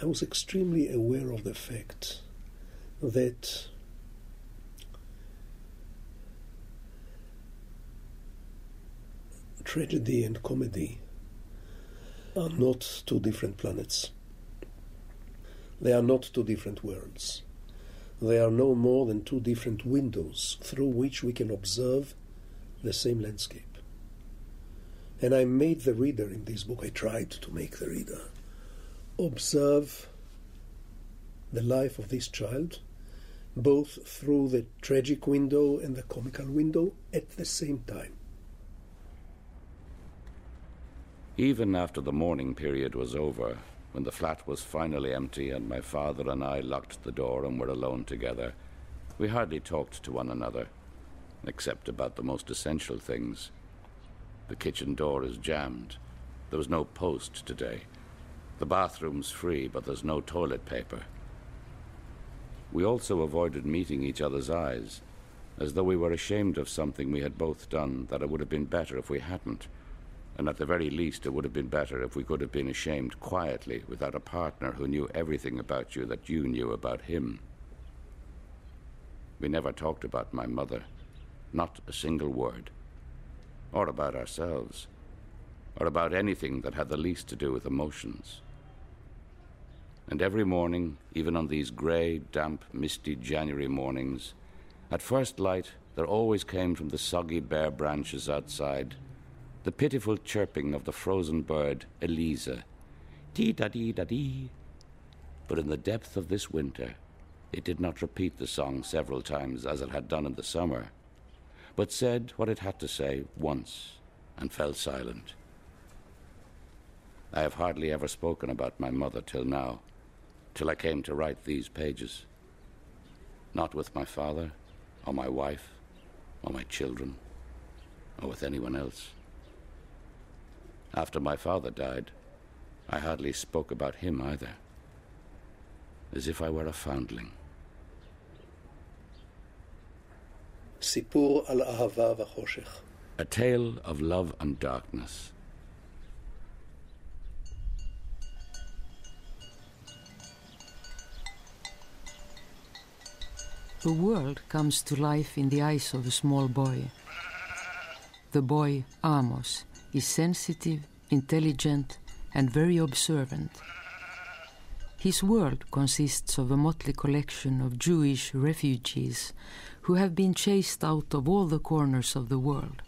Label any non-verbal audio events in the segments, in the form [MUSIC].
I was extremely aware of the fact that tragedy and comedy are not two different planets. They are not two different worlds. They are no more than two different windows through which we can observe the same landscape. And I made the reader in this book, I tried to make the reader observe the life of this child, both through the tragic window and the comical window at the same time. Even after the mourning period was over, when the flat was finally empty and my father and I locked the door and were alone together, we hardly talked to one another, except about the most essential things. The kitchen door is jammed. There was no post today. The bathroom's free, but there's no toilet paper. We also avoided meeting each other's eyes, as though we were ashamed of something we had both done that it would have been better if we hadn't. And at the very least, it would have been better if we could have been ashamed quietly without a partner who knew everything about you that you knew about him. We never talked about my mother, not a single word, or about ourselves, or about anything that had the least to do with emotions. And every morning, even on these grey, damp, misty January mornings, at first light there always came from the soggy bare branches outside the pitiful chirping of the frozen bird Eliza, dee da dee da dee. But in the depth of this winter, it did not repeat the song several times as it had done in the summer, but said what it had to say once and fell silent. I have hardly ever spoken about my mother till now, till I came to write these pages. Not with my father, or my wife, or my children, or with anyone else. After my father died, I hardly spoke about him either, as if I were a foundling. A tale of love and darkness. The world comes to life in the eyes of a small boy. The boy, Amos, is sensitive, intelligent, and very observant. His world consists of a motley collection of Jewish refugees who have been chased out of all the corners of the world,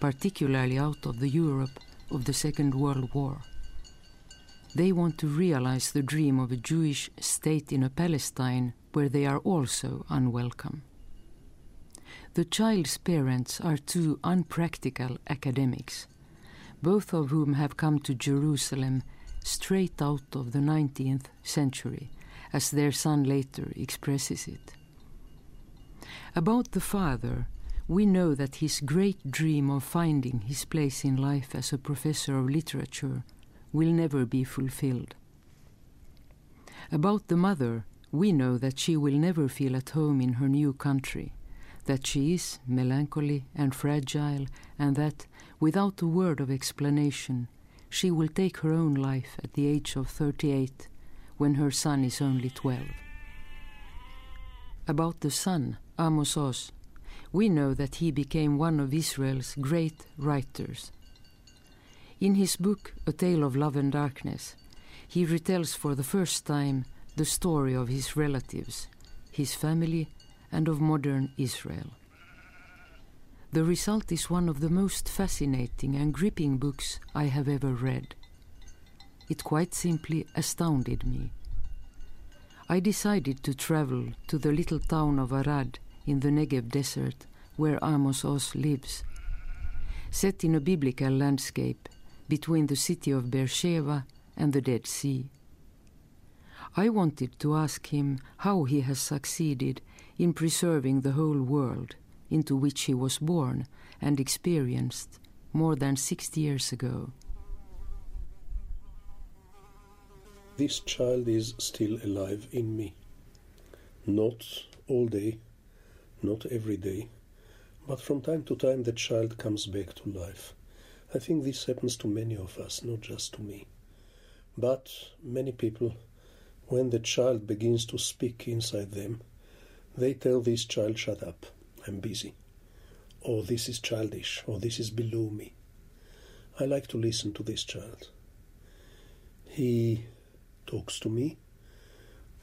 particularly out of the Europe of the Second World War. They want to realize the dream of a Jewish state in a Palestine where they are also unwelcome. The child's parents are two unpractical academics both of whom have come to Jerusalem straight out of the 19th century, as their son later expresses it. About the father, we know that his great dream of finding his place in life as a professor of literature will never be fulfilled. About the mother, we know that she will never feel at home in her new country, that she is melancholy and fragile, and that, without a word of explanation, she will take her own life at the age of 38 when her son is only 12. About the son, Amos Oz, we know that he became one of Israel's great writers. In his book, A Tale of Love and Darkness, he retells for the first time the story of his relatives, his family, and of modern Israel. The result is one of the most fascinating and gripping books I have ever read. It quite simply astounded me. I decided to travel to the little town of Arad in the Negev desert where Amos Oz lives. Set in a biblical landscape, between the city of Beersheba and the Dead Sea. I wanted to ask him how he has succeeded in preserving the whole world into which he was born and experienced more than 60 years ago. This child is still alive in me. Not all day, not every day, but from time to time the child comes back to life. I think this happens to many of us, not just to me. But many people, when the child begins to speak inside them, they tell this child, shut up, I'm busy. Or this is childish, or this is below me. I like to listen to this child. He talks to me,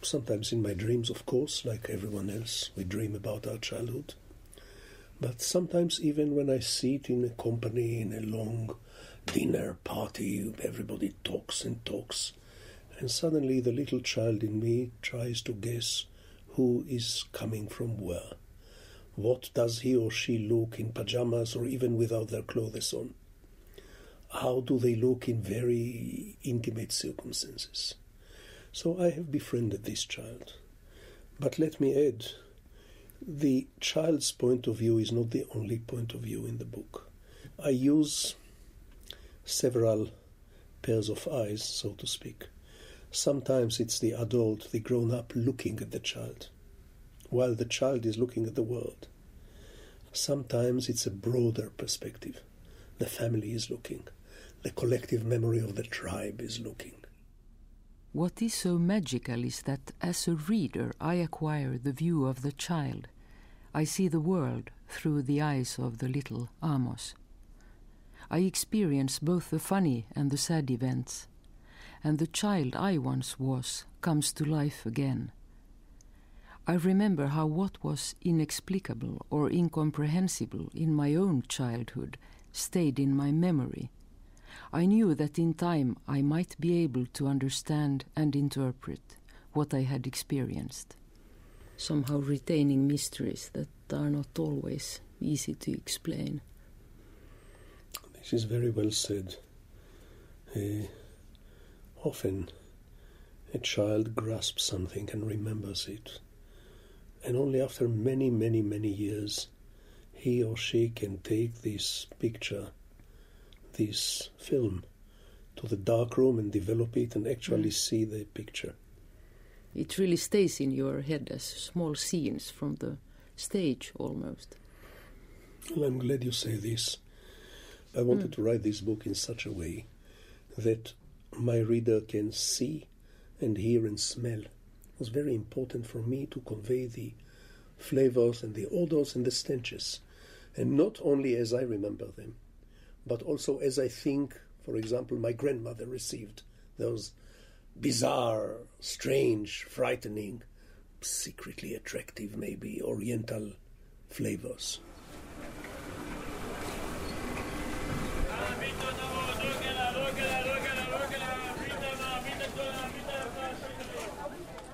sometimes in my dreams, of course, like everyone else. We dream about our childhood. But sometimes, even when I sit in a company, in a long dinner party, everybody talks and talks, and suddenly the little child in me tries to guess who is coming from where. What does he or she look in pajamas or even without their clothes on? How do they look in very intimate circumstances? So I have befriended this child. But let me add, the child's point of view is not the only point of view in the book. I use several pairs of eyes, so to speak. Sometimes it's the adult, the grown up, looking at the child, while the child is looking at the world. Sometimes it's a broader perspective. The family is looking, the collective memory of the tribe is looking. What is so magical is that as a reader, I acquire the view of the child. I see the world through the eyes of the little Amos. I experience both the funny and the sad events, and the child I once was comes to life again. I remember how what was inexplicable or incomprehensible in my own childhood stayed in my memory I knew that in time I might be able to understand and interpret what I had experienced, somehow retaining mysteries that are not always easy to explain. This is very well said. Uh, often a child grasps something and remembers it, and only after many, many, many years he or she can take this picture this film to the dark room and develop it and actually mm. see the picture. It really stays in your head as small scenes from the stage almost. Well, I'm glad you say this. I wanted mm. to write this book in such a way that my reader can see and hear and smell. It was very important for me to convey the flavors and the odors and the stenches, and not only as I remember them, but also as I think, for example, my grandmother received those bizarre, strange, frightening, secretly attractive, maybe oriental flavors.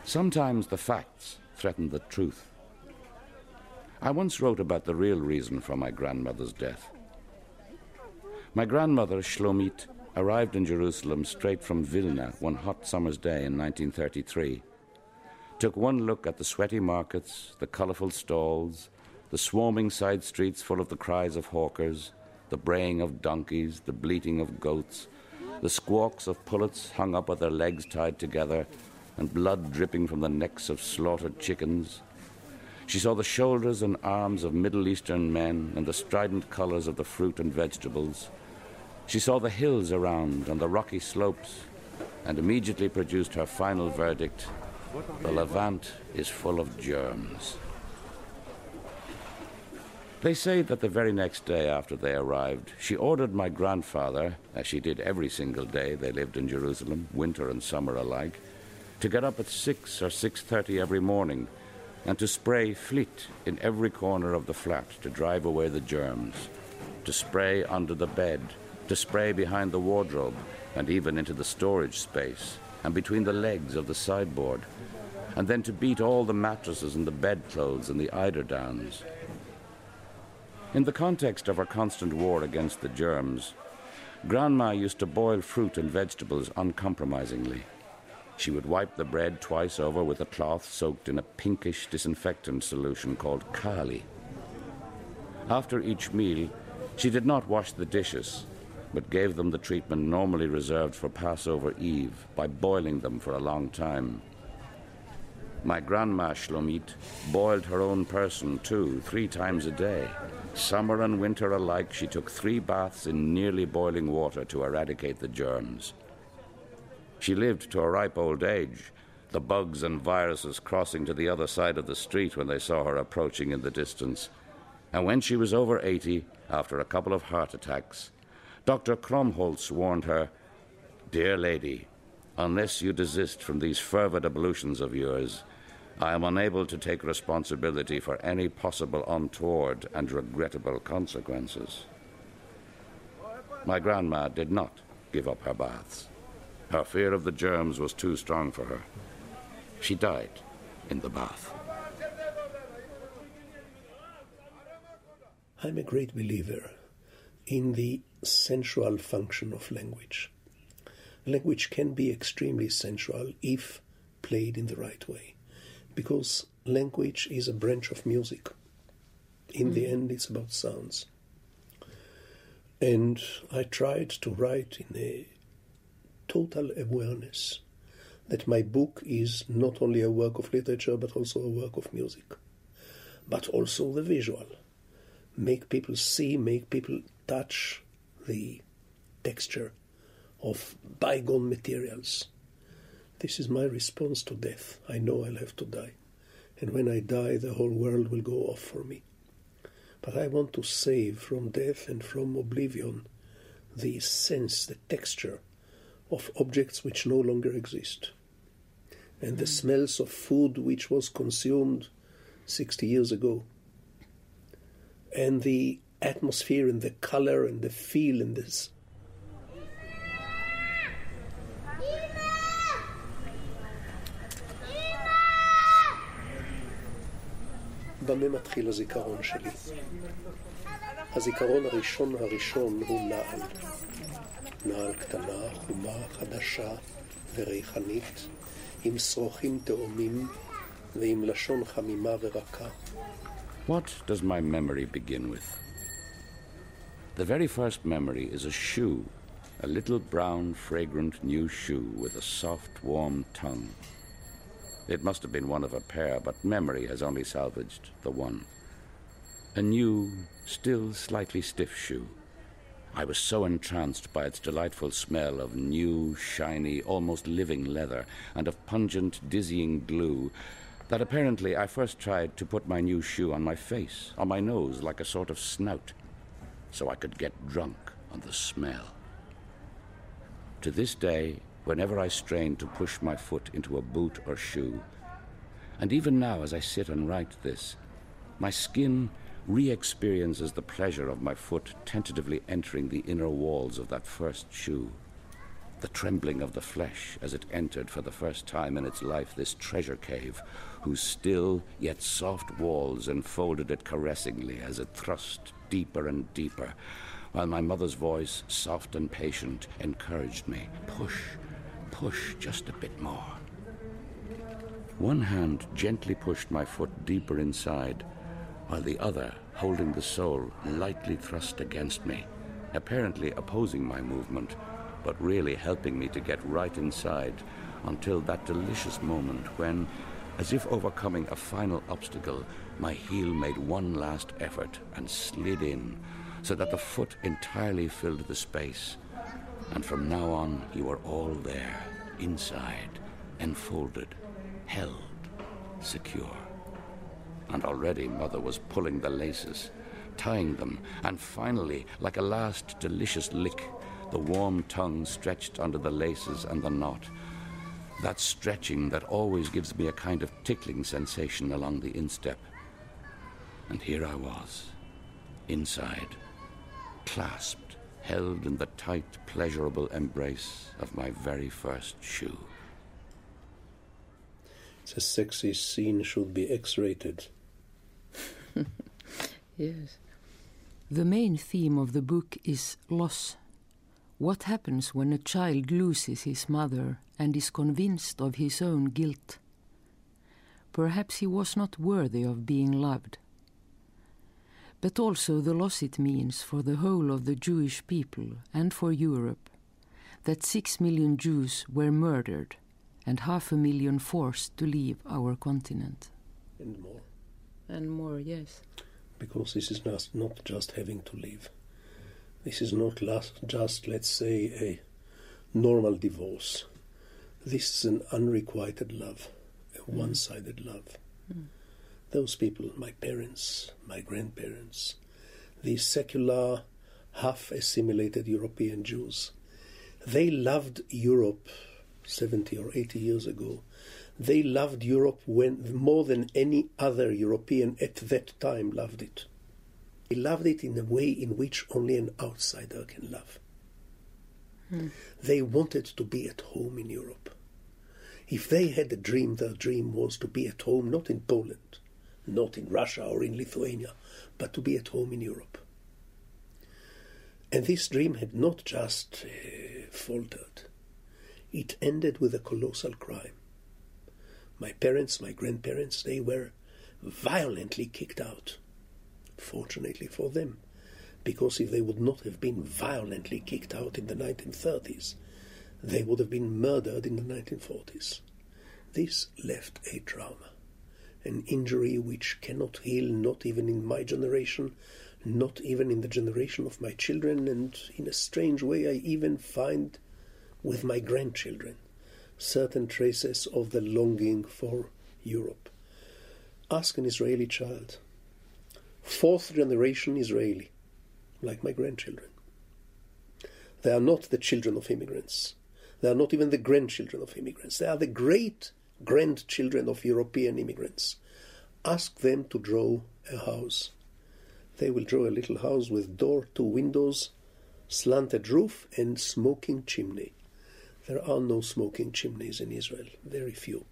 Sometimes the facts threaten the truth. I once wrote about the real reason for my grandmother's death. My grandmother, Shlomit, arrived in Jerusalem straight from Vilna one hot summer's day in 1933. Took one look at the sweaty markets, the colourful stalls, the swarming side streets full of the cries of hawkers, the braying of donkeys, the bleating of goats, the squawks of pullets hung up with their legs tied together, and blood dripping from the necks of slaughtered chickens. She saw the shoulders and arms of Middle Eastern men and the strident colours of the fruit and vegetables. She saw the hills around and the rocky slopes and immediately produced her final verdict the Levant is full of germs. They say that the very next day after they arrived, she ordered my grandfather, as she did every single day they lived in Jerusalem, winter and summer alike, to get up at 6 or 6:30 every morning and to spray fleet in every corner of the flat to drive away the germs, to spray under the bed, to spray behind the wardrobe and even into the storage space and between the legs of the sideboard, and then to beat all the mattresses and the bedclothes and the eiderdowns. In the context of our constant war against the germs, Grandma used to boil fruit and vegetables uncompromisingly. She would wipe the bread twice over with a cloth soaked in a pinkish disinfectant solution called kali. After each meal, she did not wash the dishes, but gave them the treatment normally reserved for Passover Eve by boiling them for a long time. My grandma Shlomit boiled her own person too, three times a day. Summer and winter alike, she took three baths in nearly boiling water to eradicate the germs. She lived to a ripe old age, the bugs and viruses crossing to the other side of the street when they saw her approaching in the distance. And when she was over 80, after a couple of heart attacks, Dr. Kromholtz warned her, Dear lady, unless you desist from these fervid ablutions of yours, I am unable to take responsibility for any possible untoward and regrettable consequences. My grandma did not give up her baths. Her fear of the germs was too strong for her. She died in the bath. I'm a great believer in the sensual function of language. Language can be extremely sensual if played in the right way, because language is a branch of music. In mm. the end, it's about sounds. And I tried to write in a total awareness that my book is not only a work of literature but also a work of music, but also the visual. Make people see, make people touch the texture of bygone materials. This is my response to death. I know I'll have to die. And when I die, the whole world will go off for me. But I want to save from death and from oblivion the sense, the texture of objects which no longer exist. And the hmm. smells of food which was consumed 60 years ago. And the atmosphere and the color and the feel in this. במה מתחיל הזיכרון שלי? הזיכרון הראשון הראשון הוא נעל. נעל קטנה, חומה, חדשה וריחנית, עם שרוכים תאומים ועם לשון חמימה ורכה. What does my memory begin with? The very first memory is a shoe, a little brown, fragrant new shoe with a soft, warm tongue. It must have been one of a pair, but memory has only salvaged the one. A new, still slightly stiff shoe I was so entranced by its delightful smell of new, shiny, almost living leather and of pungent, dizzying glue that apparently I first tried to put my new shoe on my face, on my nose, like a sort of snout, so I could get drunk on the smell. To this day, whenever I strain to push my foot into a boot or shoe, and even now as I sit and write this, my skin re experiences the pleasure of my foot tentatively entering the inner walls of that first shoe. The trembling of the flesh as it entered for the first time in its life this treasure cave, whose still yet soft walls enfolded it caressingly as it thrust deeper and deeper, while my mother's voice, soft and patient, encouraged me push, push just a bit more. One hand gently pushed my foot deeper inside while the other, holding the sole, lightly thrust against me, apparently opposing my movement, but really helping me to get right inside until that delicious moment when, as if overcoming a final obstacle, my heel made one last effort and slid in, so that the foot entirely filled the space. And from now on, you were all there, inside, enfolded, held, secure and already Mother was pulling the laces, tying them, and finally, like a last delicious lick, the warm tongue stretched under the laces and the knot. That stretching that always gives me a kind of tickling sensation along the instep. And here I was, inside, clasped, held in the tight, pleasurable embrace of my very first shoe. The sexy scene should be X rated. [LAUGHS] yes. The main theme of the book is loss. What happens when a child loses his mother and is convinced of his own guilt? Perhaps he was not worthy of being loved. But also the loss it means for the whole of the Jewish people and for Europe that six million Jews were murdered and half a million forced to leave our continent. And more. And more, yes. Because this is not, not just having to leave. This is not last, just, let's say, a normal divorce. This is an unrequited love, a mm. one sided love. Mm. Those people, my parents, my grandparents, these secular, half assimilated European Jews, they loved Europe 70 or 80 years ago. They loved Europe when, more than any other European at that time loved it. They loved it in a way in which only an outsider can love. Hmm. They wanted to be at home in Europe. If they had a dream, their dream was to be at home not in Poland, not in Russia or in Lithuania, but to be at home in Europe. And this dream had not just uh, faltered, it ended with a colossal crime. My parents, my grandparents, they were violently kicked out. Fortunately for them, because if they would not have been violently kicked out in the 1930s, they would have been murdered in the 1940s. This left a trauma, an injury which cannot heal, not even in my generation, not even in the generation of my children, and in a strange way, I even find with my grandchildren certain traces of the longing for Europe. Ask an Israeli child, fourth generation Israeli, like my grandchildren. They are not the children of immigrants. They are not even the grandchildren of immigrants. They are the great grandchildren of European immigrants. Ask them to draw a house they will draw a little house with door, two windows, slanted roof, and smoking chimney. There are no smoking chimneys in Israel, very few.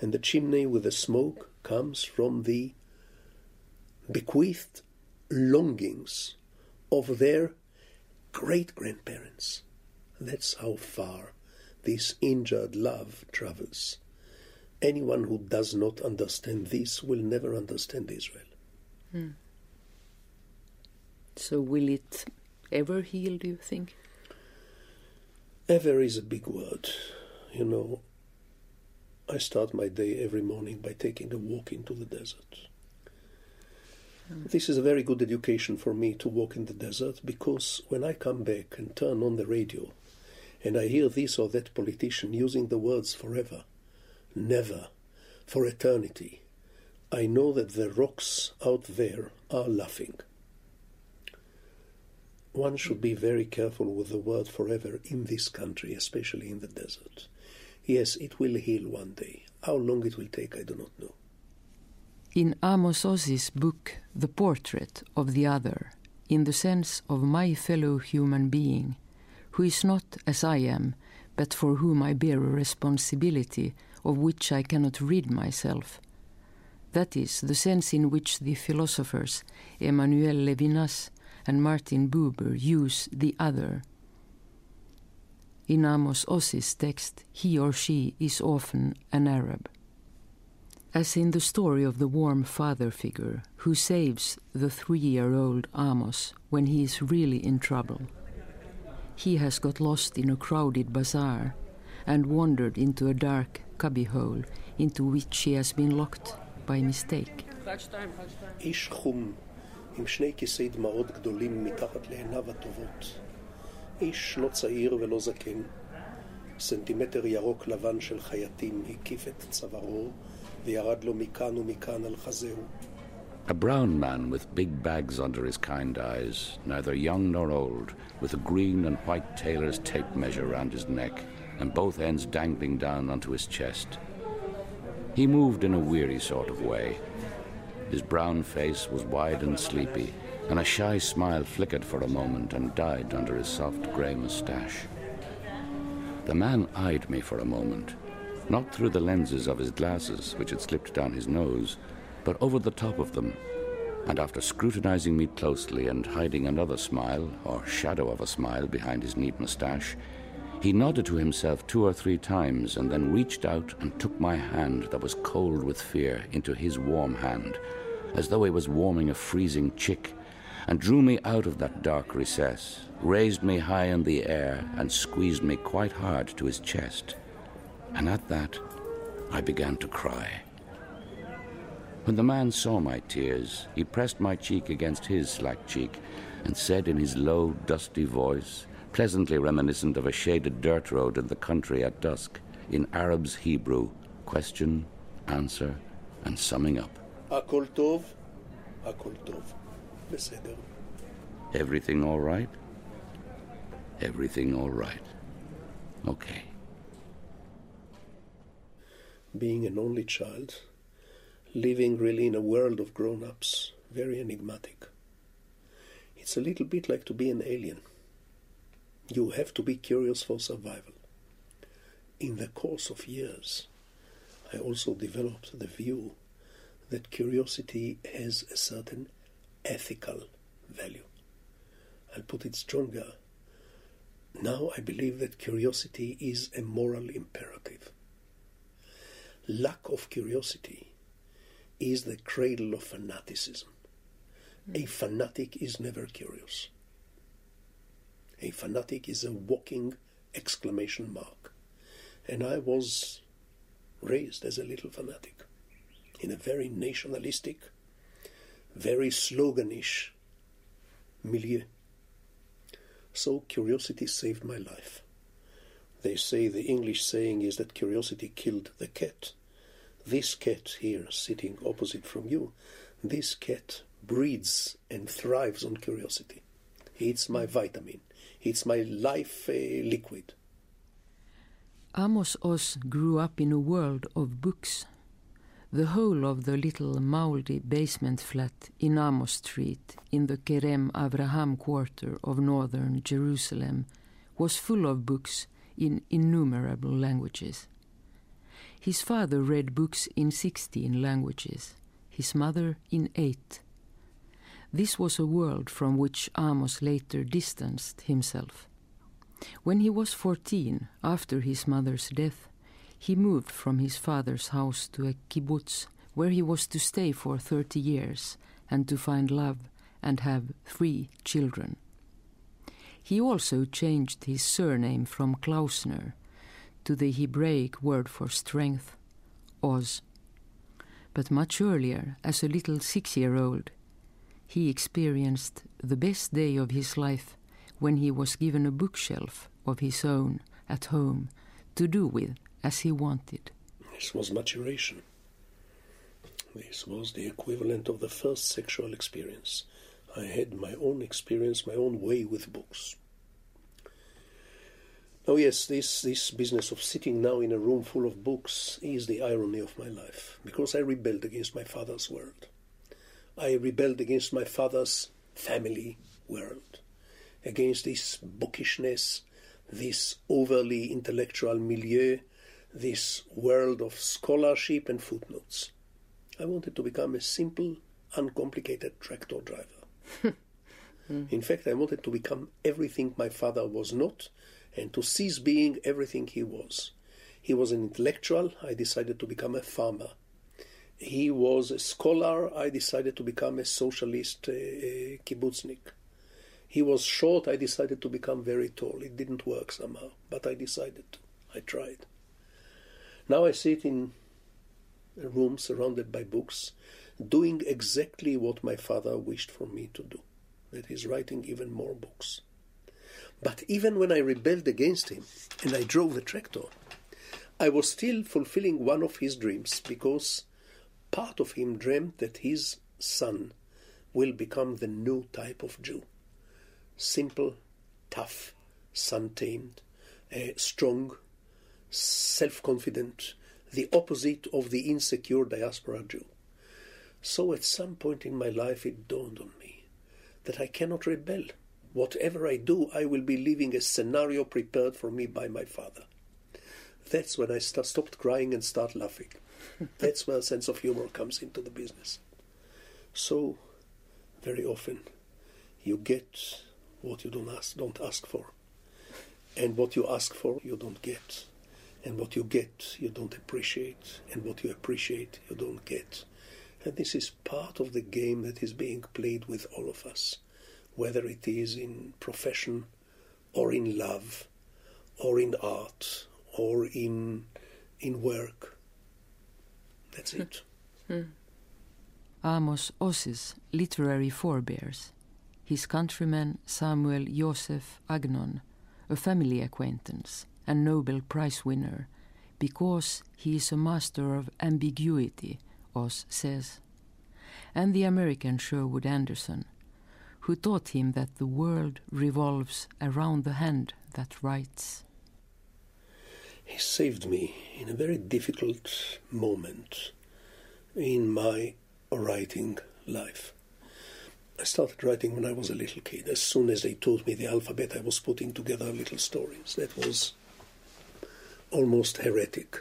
And the chimney with the smoke comes from the bequeathed longings of their great grandparents. That's how far this injured love travels. Anyone who does not understand this will never understand Israel. Hmm. So, will it ever heal, do you think? Ever is a big word. You know, I start my day every morning by taking a walk into the desert. Mm. This is a very good education for me to walk in the desert because when I come back and turn on the radio and I hear this or that politician using the words forever, never, for eternity, I know that the rocks out there are laughing one should be very careful with the word forever in this country, especially in the desert. Yes, it will heal one day. How long it will take, I do not know. In Amos Oz's book, The Portrait of the Other, in the sense of my fellow human being, who is not as I am, but for whom I bear a responsibility of which I cannot rid myself. That is the sense in which the philosophers Emmanuel Levinas and Martin Buber use the other. In Amos Oz's text, he or she is often an Arab As in the story of the warm father figure who saves the three year old Amos when he is really in trouble. He has got lost in a crowded bazaar and wandered into a dark cubbyhole into which he has been locked by mistake. עם שני כיסי דמעות גדולים מתחת לעיניו הטובות. איש לא צעיר ולא זקן. סנטימטר ירוק לבן של חייטים הקיף את צווארו a brown man with big bags under his kind eyes, neither young nor old, with a green and white tailor's tape measure round his neck and both ends dangling down onto his chest. He moved in a weary sort of way. His brown face was wide and sleepy, and a shy smile flickered for a moment and died under his soft grey moustache. The man eyed me for a moment not through the lenses of his glasses, which had slipped down his nose, but over the top of them, and after scrutinizing me closely and hiding another smile, or shadow of a smile, behind his neat moustache, he nodded to himself two or three times and then reached out and took my hand that was cold with fear into his warm hand, as though he was warming a freezing chick, and drew me out of that dark recess, raised me high in the air, and squeezed me quite hard to his chest. And at that, I began to cry. When the man saw my tears, he pressed my cheek against his slack cheek and said in his low, dusty voice, pleasantly reminiscent of a shaded dirt road in the country at dusk, in Arab's Hebrew, question, answer, and summing up. Akol tov, akol tov. Beseder. Everything all right? Everything all right. Okay. Being an only child, living really in a world of grown ups, very enigmatic. It's a little bit like to be an alien. You have to be curious for survival. In the course of years, I also developed the view that curiosity has a certain ethical value. I'll put it stronger. Now I believe that curiosity is a moral imperative. Lack of curiosity is the cradle of fanaticism. A fanatic is never curious. A fanatic is a walking exclamation mark. And I was raised as a little fanatic in a very nationalistic, very sloganish milieu. So curiosity saved my life. They say the English saying is that curiosity killed the cat. This cat here, sitting opposite from you, this cat breeds and thrives on curiosity. It's my vitamin. It's my life uh, liquid. Amos Oz grew up in a world of books. The whole of the little mouldy basement flat in Amos Street in the Kerem Avraham quarter of northern Jerusalem was full of books in innumerable languages. His father read books in 16 languages, his mother in eight. This was a world from which Amos later distanced himself. When he was 14, after his mother's death, he moved from his father's house to a kibbutz where he was to stay for 30 years and to find love and have three children. He also changed his surname from Klausner to the Hebraic word for strength, Oz. But much earlier, as a little six year old, he experienced the best day of his life when he was given a bookshelf of his own at home to do with as he wanted. This was maturation. This was the equivalent of the first sexual experience. I had my own experience, my own way with books. Oh yes, this this business of sitting now in a room full of books is the irony of my life, because I rebelled against my father's world. I rebelled against my father's family world, against this bookishness, this overly intellectual milieu, this world of scholarship and footnotes. I wanted to become a simple, uncomplicated tractor driver. [LAUGHS] In fact, I wanted to become everything my father was not and to cease being everything he was. He was an intellectual, I decided to become a farmer. He was a scholar, I decided to become a socialist uh, kibbutznik. He was short, I decided to become very tall. It didn't work somehow, but I decided to. I tried. Now I sit in a room surrounded by books, doing exactly what my father wished for me to do that is, writing even more books. But even when I rebelled against him and I drove the tractor, I was still fulfilling one of his dreams because part of him dreamed that his son will become the new type of Jew simple, tough, sun tamed, uh, strong, self confident, the opposite of the insecure diaspora Jew. So at some point in my life it dawned on me that I cannot rebel whatever I do, I will be living a scenario prepared for me by my father. That's when I start, stopped crying and start laughing. [LAUGHS] That's where a sense of humor comes into the business. So very often you get what you don't ask, don't ask for. And what you ask for, you don't get. And what you get, you don't appreciate. And what you appreciate, you don't get. And this is part of the game that is being played with all of us, whether it is in profession or in love or in art or in, in work. That's it. Hmm. Amos Oz's literary forebears, his countryman Samuel Joseph Agnon, a family acquaintance and Nobel Prize winner, because he is a master of ambiguity, Oz says, and the American Sherwood Anderson, who taught him that the world revolves around the hand that writes. He saved me in a very difficult moment in my writing life. I started writing when I was a little kid. As soon as they taught me the alphabet, I was putting together little stories. That was almost heretic.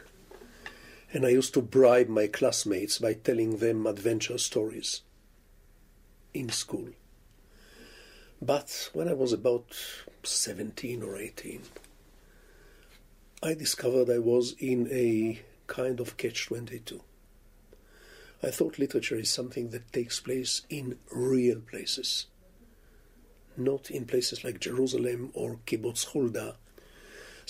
And I used to bribe my classmates by telling them adventure stories in school. But when I was about 17 or 18, I discovered I was in a kind of catch 22. I thought literature is something that takes place in real places, not in places like Jerusalem or Kibbutz Hulda.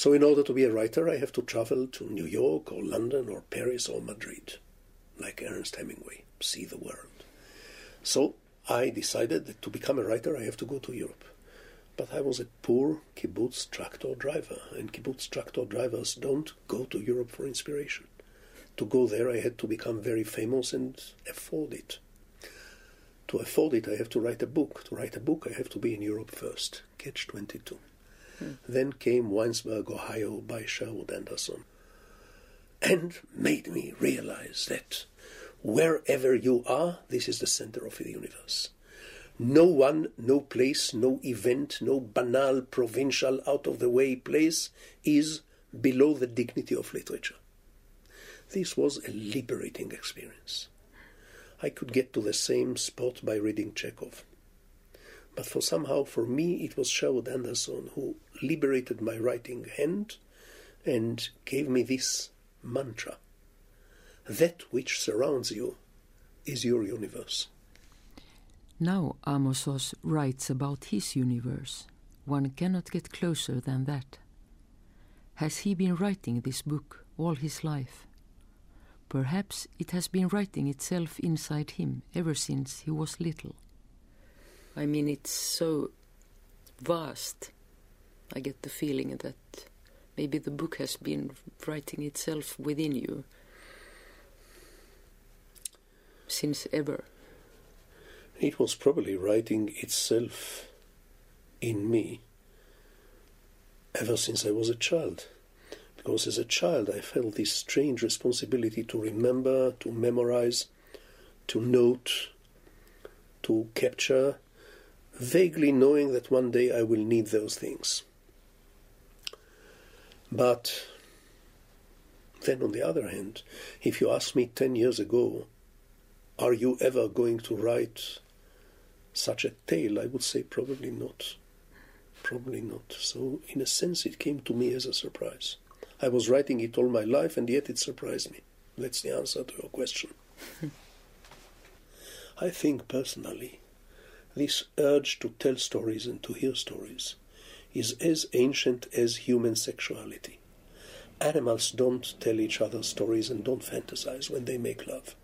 So, in order to be a writer, I have to travel to New York or London or Paris or Madrid, like Ernest Hemingway, see the world. So, I decided that to become a writer, I have to go to Europe. But I was a poor kibbutz tractor driver, and kibbutz tractor drivers don't go to Europe for inspiration to go there, I had to become very famous and afford it. To afford it, I have to write a book. To write a book, I have to be in Europe first. Catch 22. Then came Winesburg, Ohio by Sherwood Anderson and made me realize that wherever you are, this is the center of the universe. No one, no place, no event, no banal, provincial, out of the way place is below the dignity of literature. This was a liberating experience. I could get to the same spot by reading Chekhov. But for somehow, for me, it was Sherwood Anderson who liberated my writing hand and gave me this mantra. That which surrounds you is your universe. Now Amos Oz writes about his universe. One cannot get closer than that. Has he been writing this book all his life? Perhaps it has been writing itself inside him ever since he was little. I mean, it's so vast. I get the feeling that maybe the book has been writing itself within you since ever. It was probably writing itself in me ever since I was a child because as a child I felt this strange responsibility to remember, to memorize, to note, to capture, vaguely knowing that one day I will need those things. But then, on the other hand, if you ask me 10 years ago, are you ever going to write such a tale? I would say probably not. Probably not. So, in a sense, it came to me as a surprise. I was writing it all my life, and yet it surprised me. That's the answer to your question. [LAUGHS] I think personally, this urge to tell stories and to hear stories is as ancient as human sexuality. Animals don't tell each other stories and don't fantasize when they make love.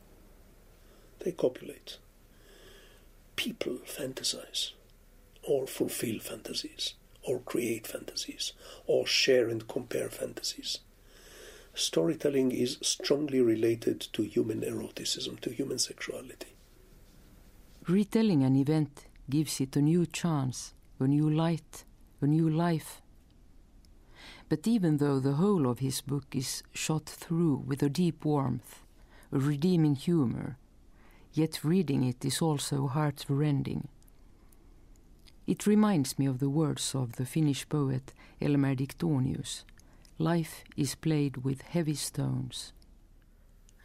They copulate. People fantasize or fulfill fantasies or create fantasies, or share and compare fantasies. Storytelling is strongly related to human eroticism, to human sexuality. Retelling an event gives it a new chance, a new light, a new life. But even though the whole of his book is shot through with a deep warmth, a redeeming humor, yet reading it is also heart-rending. It reminds me of the words of the Finnish poet Elmer Diktonius Life is played with heavy stones.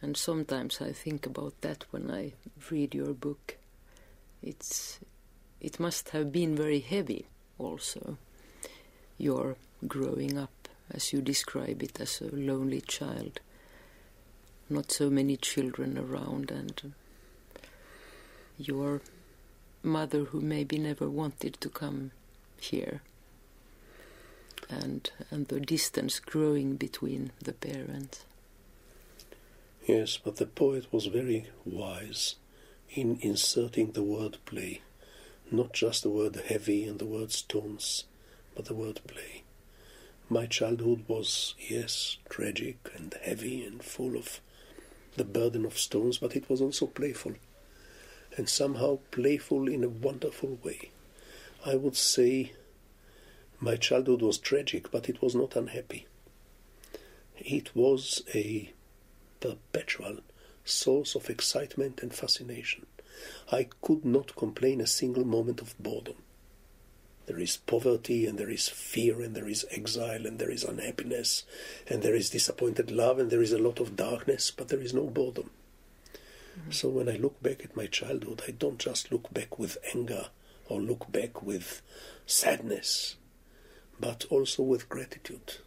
And sometimes I think about that when I read your book. it's it must have been very heavy also your growing up as you describe it as a lonely child. Not so many children around and your mother who maybe never wanted to come here. And and the distance growing between the parents. Yes but the poet was very wise in inserting the word play not just the word heavy and the word stones but the word play my childhood was yes tragic and heavy and full of the burden of stones but it was also playful and somehow playful in a wonderful way. I would say my childhood was tragic, but it was not unhappy. It was a perpetual source of excitement and fascination. I could not complain a single moment of boredom. There is poverty, and there is fear, and there is exile, and there is unhappiness, and there is disappointed love, and there is a lot of darkness, but there is no boredom. Mm-hmm. So when I look back at my childhood, I don't just look back with anger or look back with sadness, but also with gratitude.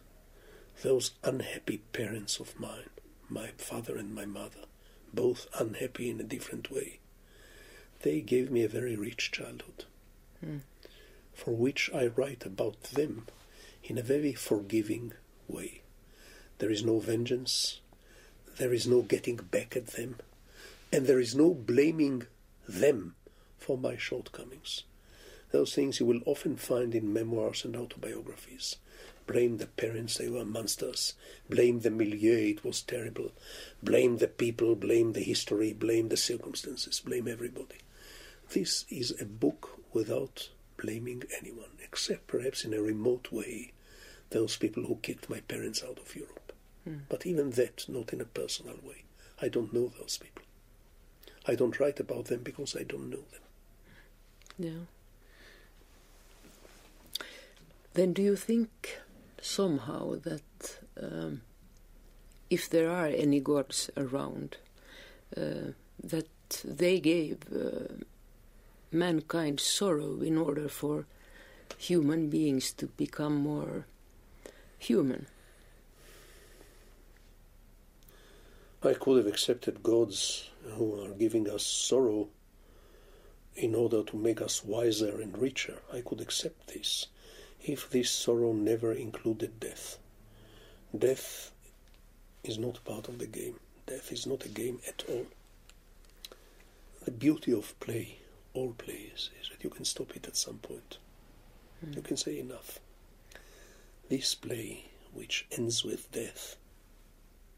Those unhappy parents of mine, my father and my mother, both unhappy in a different way, they gave me a very rich childhood, mm. for which I write about them in a very forgiving way. There is no vengeance, there is no getting back at them, and there is no blaming them for my shortcomings. Those things you will often find in memoirs and autobiographies. Blame the parents, they were monsters. Blame the milieu, it was terrible. Blame the people, blame the history, blame the circumstances, blame everybody. This is a book without blaming anyone, except perhaps in a remote way those people who kicked my parents out of Europe. Mm. But even that, not in a personal way. I don't know those people. I don't write about them because I don't know them. Yeah. Then do you think somehow that um, if there are any gods around, uh, that they gave uh, mankind sorrow in order for human beings to become more human? I could have accepted gods who are giving us sorrow in order to make us wiser and richer. I could accept this if this sorrow never included death. Death is not part of the game. Death is not a game at all. The beauty of play, all plays, is that you can stop it at some point. Mm. You can say enough. This play, which ends with death,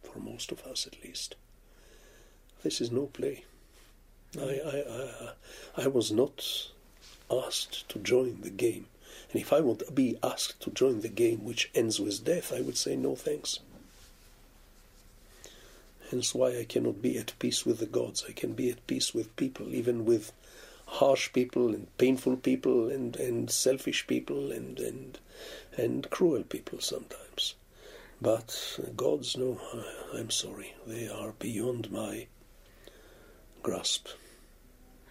for most of us at least. This is no play. I, I, I, I was not asked to join the game. And if I would be asked to join the game which ends with death, I would say no thanks. Hence why I cannot be at peace with the gods. I can be at peace with people, even with harsh people and painful people and, and selfish people and, and, and cruel people sometimes. But gods, no, I'm sorry, they are beyond my grasp.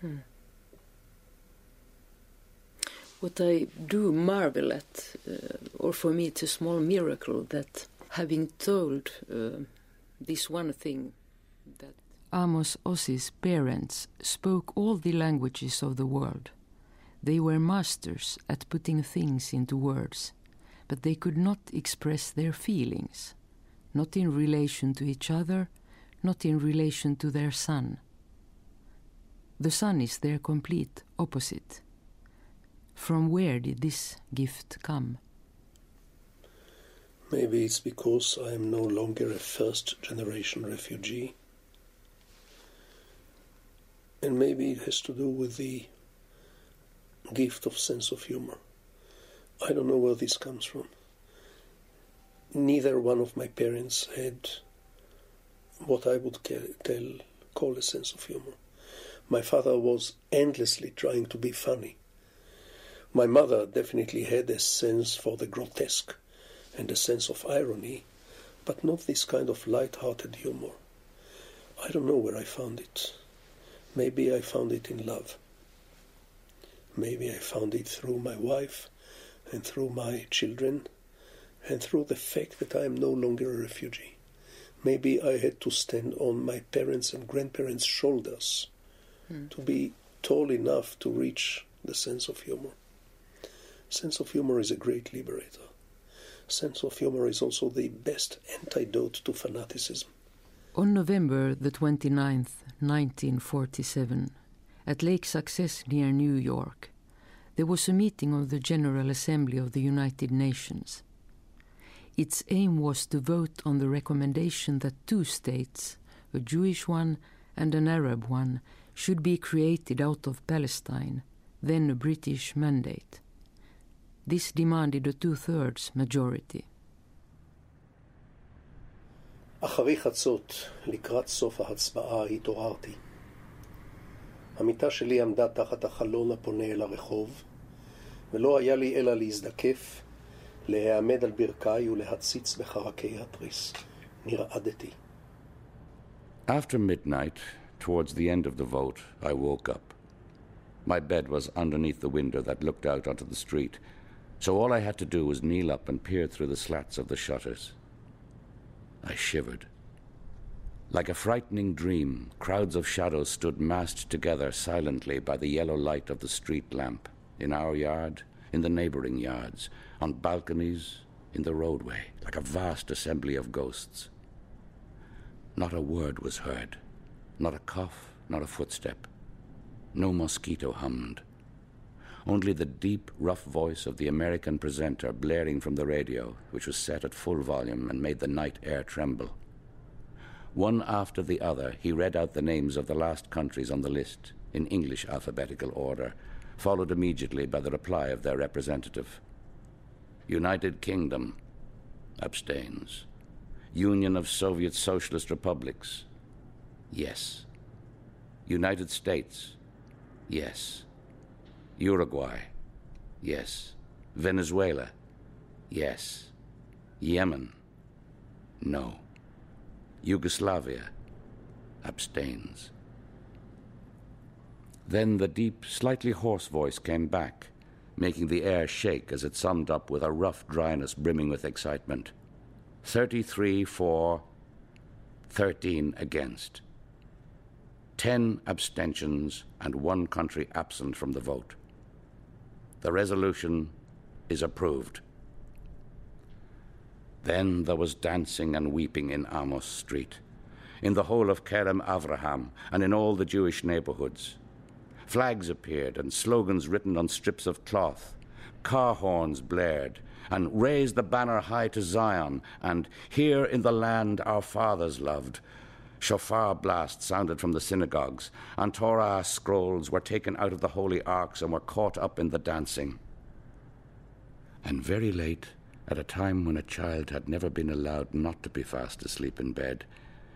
Hmm. What I do marvel at, uh, or for me it's a small miracle that having told uh, this one thing Amos Oz's parents spoke all the languages of the world. They were masters at putting things into words but they could not express their feelings, not in relation to each other, not in relation to their son. The son is their complete opposite. From where did this gift come? Maybe it's because I am no longer a first generation refugee. And maybe it has to do with the gift of sense of humor. I don't know where this comes from. Neither one of my parents had what I would tell, call a sense of humor. My father was endlessly trying to be funny. My mother definitely had a sense for the grotesque and a sense of irony, but not this kind of light-hearted humor. I don't know where I found it. Maybe I found it in love. Maybe I found it through my wife and through my children and through the fact that I am no longer a refugee. Maybe I had to stand on my parents' and grandparents' shoulders mm. to be tall enough to reach the sense of humor. Sense of humor is a great liberator. Sense of humor is also the best antidote to fanaticism. On November the 29th, 1947, at Lake Success near New York, there was a meeting of the General Assembly of the United Nations. Its aim was to vote on the recommendation that two states, a Jewish one and an Arab one, should be created out of Palestine, then a British mandate. This demanded a two thirds majority. אחרי חצות, לקראת סוף ההצבעה, התעוררתי. המיטה שלי עמדה תחת החלון הפונה אל הרחוב, ולא היה לי אלא להזדקף, להיעמד על ברכיי ולהציץ בחרקי התריס. נרעדתי. After midnight, towards the end of the vote, I woke up. My bed was underneath the window that looked out onto the street, so all I had to do was kneel up and peer through the slats of the shutters. I shivered. Like a frightening dream, crowds of shadows stood massed together silently by the yellow light of the street lamp, in our yard, in the neighboring yards, on balconies, in the roadway, like a vast assembly of ghosts. Not a word was heard, not a cough, not a footstep. No mosquito hummed. Only the deep, rough voice of the American presenter blaring from the radio, which was set at full volume and made the night air tremble. One after the other, he read out the names of the last countries on the list, in English alphabetical order, followed immediately by the reply of their representative. United Kingdom abstains. Union of Soviet Socialist Republics yes. United States yes. Uruguay yes. Venezuela yes. Yemen no. Yugoslavia abstains. Then the deep, slightly hoarse voice came back, making the air shake as it summed up with a rough dryness brimming with excitement. 33 for, 13 against. 10 abstentions and one country absent from the vote. The resolution is approved. Then there was dancing and weeping in Amos Street, in the whole of Kerem Avraham, and in all the Jewish neighborhoods. Flags appeared and slogans written on strips of cloth. Car horns blared, and raise the banner high to Zion, and here in the land our fathers loved. Shofar blasts sounded from the synagogues, and Torah scrolls were taken out of the holy arks and were caught up in the dancing. And very late, at a time when a child had never been allowed not to be fast asleep in bed,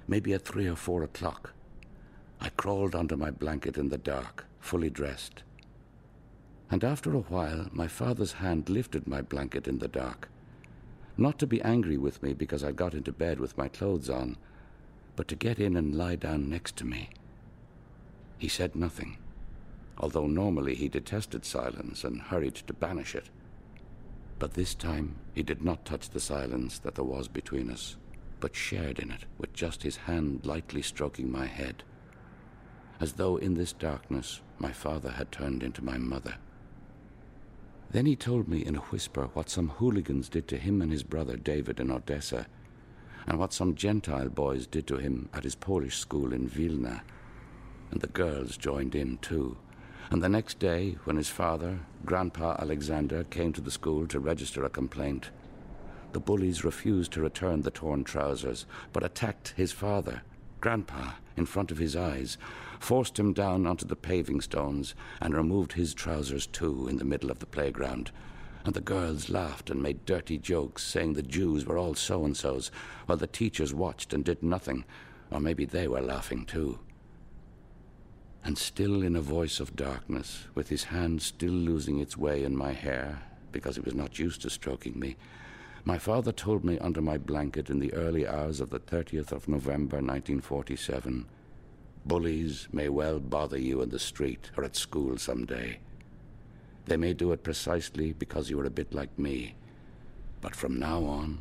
maybe at three or four o'clock, I crawled under my blanket in the dark, fully dressed. And after a while, my father's hand lifted my blanket in the dark. Not to be angry with me because I got into bed with my clothes on, but to get in and lie down next to me. He said nothing, although normally he detested silence and hurried to banish it. But this time he did not touch the silence that there was between us, but shared in it with just his hand lightly stroking my head as though in this darkness my father had turned into my mother. Then he told me in a whisper what some hooligans did to him and his brother David in Odessa, and what some Gentile boys did to him at his Polish school in Vilna. And the girls joined in too. And the next day, when his father, Grandpa Alexander, came to the school to register a complaint, the bullies refused to return the torn trousers, but attacked his father, Grandpa, in front of his eyes, forced him down onto the paving stones, and removed his trousers too in the middle of the playground. And the girls laughed and made dirty jokes, saying the Jews were all so and so's, while the teachers watched and did nothing, or maybe they were laughing too. And still in a voice of darkness, with his hand still losing its way in my hair, because he was not used to stroking me, my father told me under my blanket in the early hours of the 30th of November 1947 Bullies may well bother you in the street or at school some day. They may do it precisely because you are a bit like me. But from now on,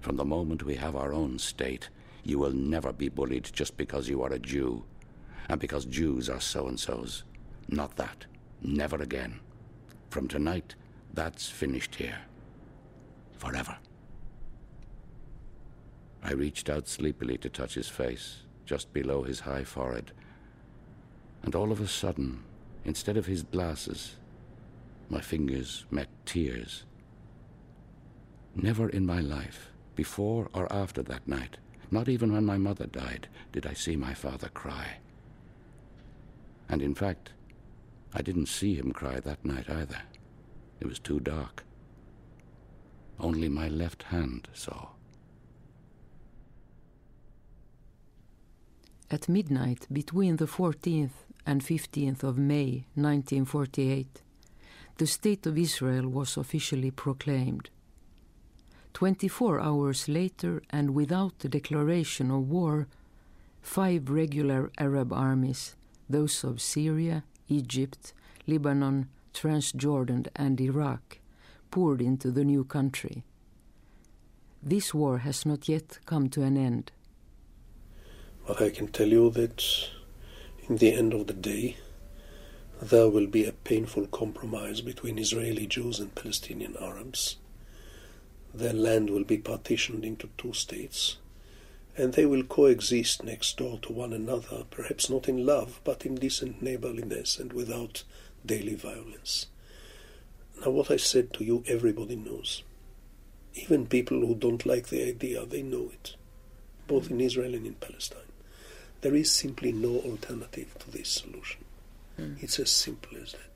from the moment we have our own state, you will never be bullied just because you are a Jew, and because Jews are so and so's. Not that. Never again. From tonight, that's finished here. Forever. I reached out sleepily to touch his face, just below his high forehead. And all of a sudden, instead of his glasses, my fingers met tears. Never in my life, before or after that night, not even when my mother died, did I see my father cry. And in fact, I didn't see him cry that night either. It was too dark. Only my left hand saw. At midnight between the 14th and 15th of May 1948, the State of Israel was officially proclaimed. 24 hours later, and without the declaration of war, five regular Arab armies, those of Syria, Egypt, Lebanon, Transjordan, and Iraq, poured into the new country. This war has not yet come to an end. But I can tell you that in the end of the day, there will be a painful compromise between Israeli Jews and Palestinian Arabs. Their land will be partitioned into two states, and they will coexist next door to one another, perhaps not in love, but in decent neighborliness and without daily violence. Now, what I said to you, everybody knows. Even people who don't like the idea, they know it, both in Israel and in Palestine. There is simply no alternative to this solution. Mm. It's as simple as that.